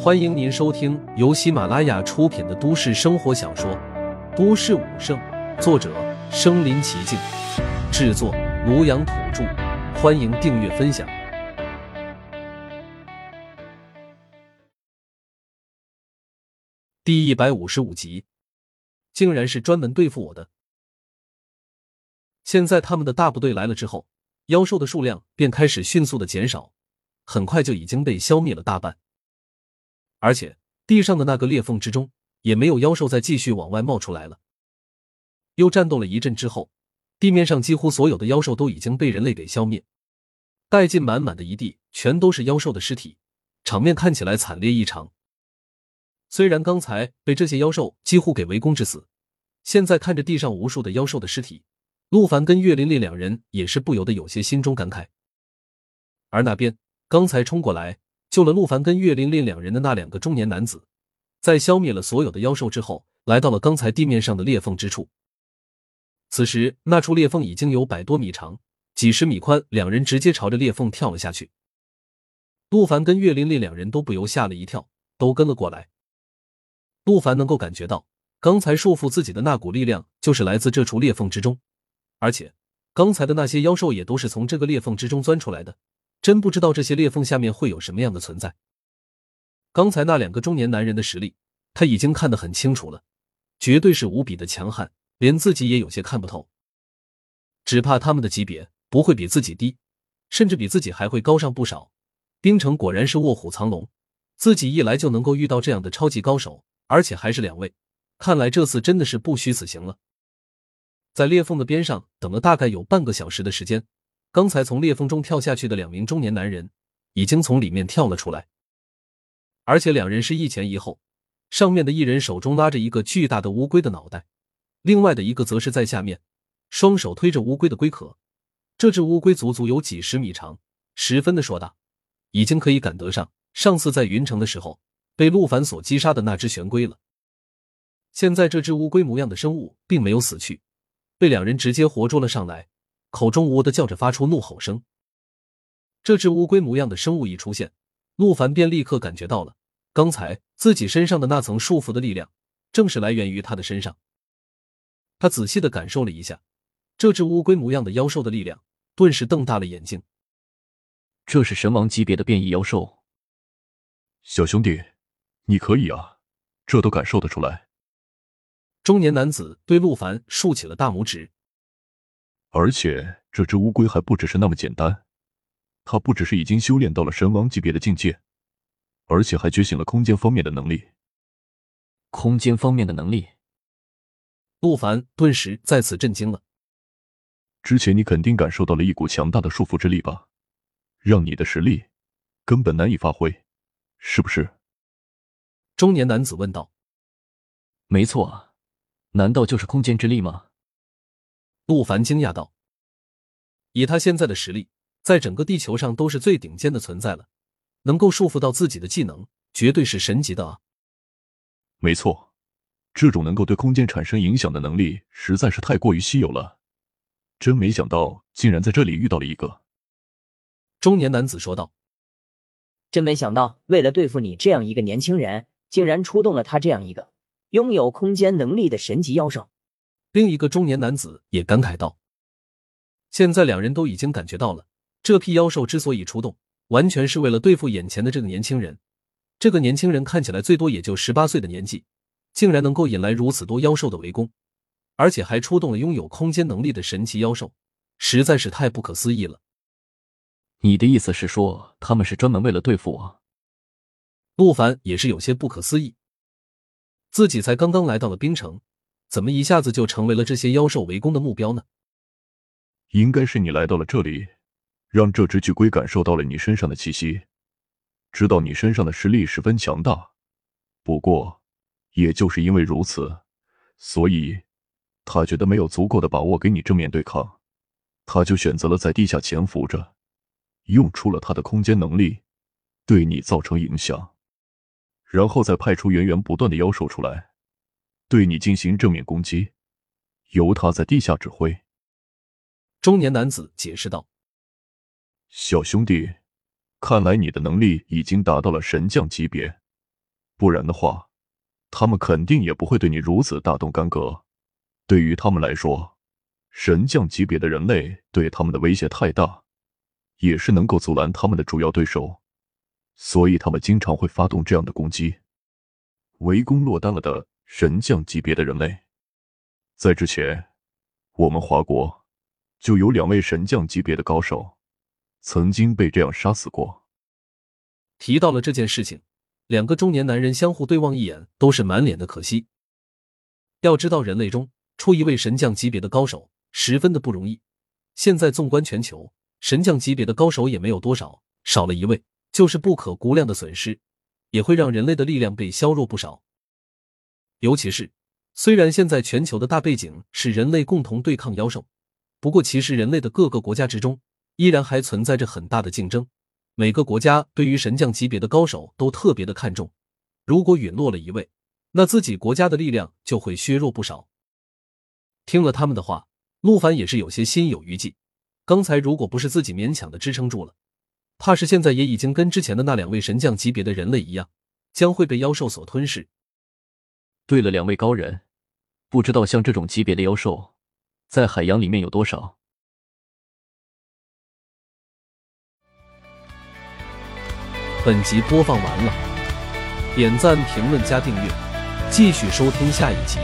欢迎您收听由喜马拉雅出品的都市生活小说《都市武圣》，作者：身临其境，制作：庐阳土著。欢迎订阅分享。第一百五十五集，竟然是专门对付我的。现在他们的大部队来了之后，妖兽的数量便开始迅速的减少，很快就已经被消灭了大半。而且地上的那个裂缝之中也没有妖兽再继续往外冒出来了。又战斗了一阵之后，地面上几乎所有的妖兽都已经被人类给消灭，殆尽满满的一地全都是妖兽的尸体，场面看起来惨烈异常。虽然刚才被这些妖兽几乎给围攻致死，现在看着地上无数的妖兽的尸体，陆凡跟岳琳琳两人也是不由得有些心中感慨。而那边刚才冲过来。救了陆凡跟岳琳琳两人的那两个中年男子，在消灭了所有的妖兽之后，来到了刚才地面上的裂缝之处。此时，那处裂缝已经有百多米长，几十米宽，两人直接朝着裂缝跳了下去。陆凡跟岳琳琳两人都不由吓了一跳，都跟了过来。陆凡能够感觉到，刚才束缚自己的那股力量，就是来自这处裂缝之中，而且刚才的那些妖兽也都是从这个裂缝之中钻出来的。真不知道这些裂缝下面会有什么样的存在。刚才那两个中年男人的实力，他已经看得很清楚了，绝对是无比的强悍，连自己也有些看不透。只怕他们的级别不会比自己低，甚至比自己还会高上不少。冰城果然是卧虎藏龙，自己一来就能够遇到这样的超级高手，而且还是两位，看来这次真的是不虚此行了。在裂缝的边上等了大概有半个小时的时间。刚才从裂缝中跳下去的两名中年男人，已经从里面跳了出来，而且两人是一前一后，上面的一人手中拉着一个巨大的乌龟的脑袋，另外的一个则是在下面，双手推着乌龟的龟壳。这只乌龟足足有几十米长，十分的硕大，已经可以赶得上上次在云城的时候被陆凡所击杀的那只玄龟了。现在这只乌龟模样的生物并没有死去，被两人直接活捉了上来。口中呜的叫着，发出怒吼声。这只乌龟模样的生物一出现，陆凡便立刻感觉到了，刚才自己身上的那层束缚的力量，正是来源于他的身上。他仔细的感受了一下这只乌龟模样的妖兽的力量，顿时瞪大了眼睛。这是神王级别的变异妖兽，小兄弟，你可以啊，这都感受得出来。中年男子对陆凡竖起了大拇指。而且这只乌龟还不只是那么简单，它不只是已经修炼到了神王级别的境界，而且还觉醒了空间方面的能力。空间方面的能力，陆凡顿时再次震惊了。之前你肯定感受到了一股强大的束缚之力吧？让你的实力根本难以发挥，是不是？中年男子问道。没错，难道就是空间之力吗？陆凡惊讶道：“以他现在的实力，在整个地球上都是最顶尖的存在了，能够束缚到自己的技能，绝对是神级的啊！”没错，这种能够对空间产生影响的能力实在是太过于稀有了，真没想到竟然在这里遇到了一个。中年男子说道：“真没想到，为了对付你这样一个年轻人，竟然出动了他这样一个拥有空间能力的神级妖兽。”另一个中年男子也感慨道：“现在两人都已经感觉到了，这批妖兽之所以出动，完全是为了对付眼前的这个年轻人。这个年轻人看起来最多也就十八岁的年纪，竟然能够引来如此多妖兽的围攻，而且还出动了拥有空间能力的神奇妖兽，实在是太不可思议了。”你的意思是说，他们是专门为了对付我？陆凡也是有些不可思议，自己才刚刚来到了冰城。怎么一下子就成为了这些妖兽围攻的目标呢？应该是你来到了这里，让这只巨龟感受到了你身上的气息，知道你身上的实力十分强大。不过，也就是因为如此，所以他觉得没有足够的把握给你正面对抗，他就选择了在地下潜伏着，用出了他的空间能力，对你造成影响，然后再派出源源不断的妖兽出来。对你进行正面攻击，由他在地下指挥。”中年男子解释道。“小兄弟，看来你的能力已经达到了神将级别，不然的话，他们肯定也不会对你如此大动干戈。对于他们来说，神将级别的人类对他们的威胁太大，也是能够阻拦他们的主要对手，所以他们经常会发动这样的攻击，围攻落单了的神将级别的人类。在之前，我们华国就有两位神将级别的高手。曾经被这样杀死过。提到了这件事情，两个中年男人相互对望一眼，都是满脸的可惜。要知道，人类中出一位神将级别的高手，十分的不容易。现在纵观全球，神将级别的高手也没有多少，少了一位就是不可估量的损失，也会让人类的力量被削弱不少。尤其是，虽然现在全球的大背景是人类共同对抗妖兽，不过其实人类的各个国家之中。依然还存在着很大的竞争，每个国家对于神将级别的高手都特别的看重。如果陨落了一位，那自己国家的力量就会削弱不少。听了他们的话，陆凡也是有些心有余悸。刚才如果不是自己勉强的支撑住了，怕是现在也已经跟之前的那两位神将级别的人类一样，将会被妖兽所吞噬。对了，两位高人，不知道像这种级别的妖兽，在海洋里面有多少？本集播放完了，点赞、评论、加订阅，继续收听下一集。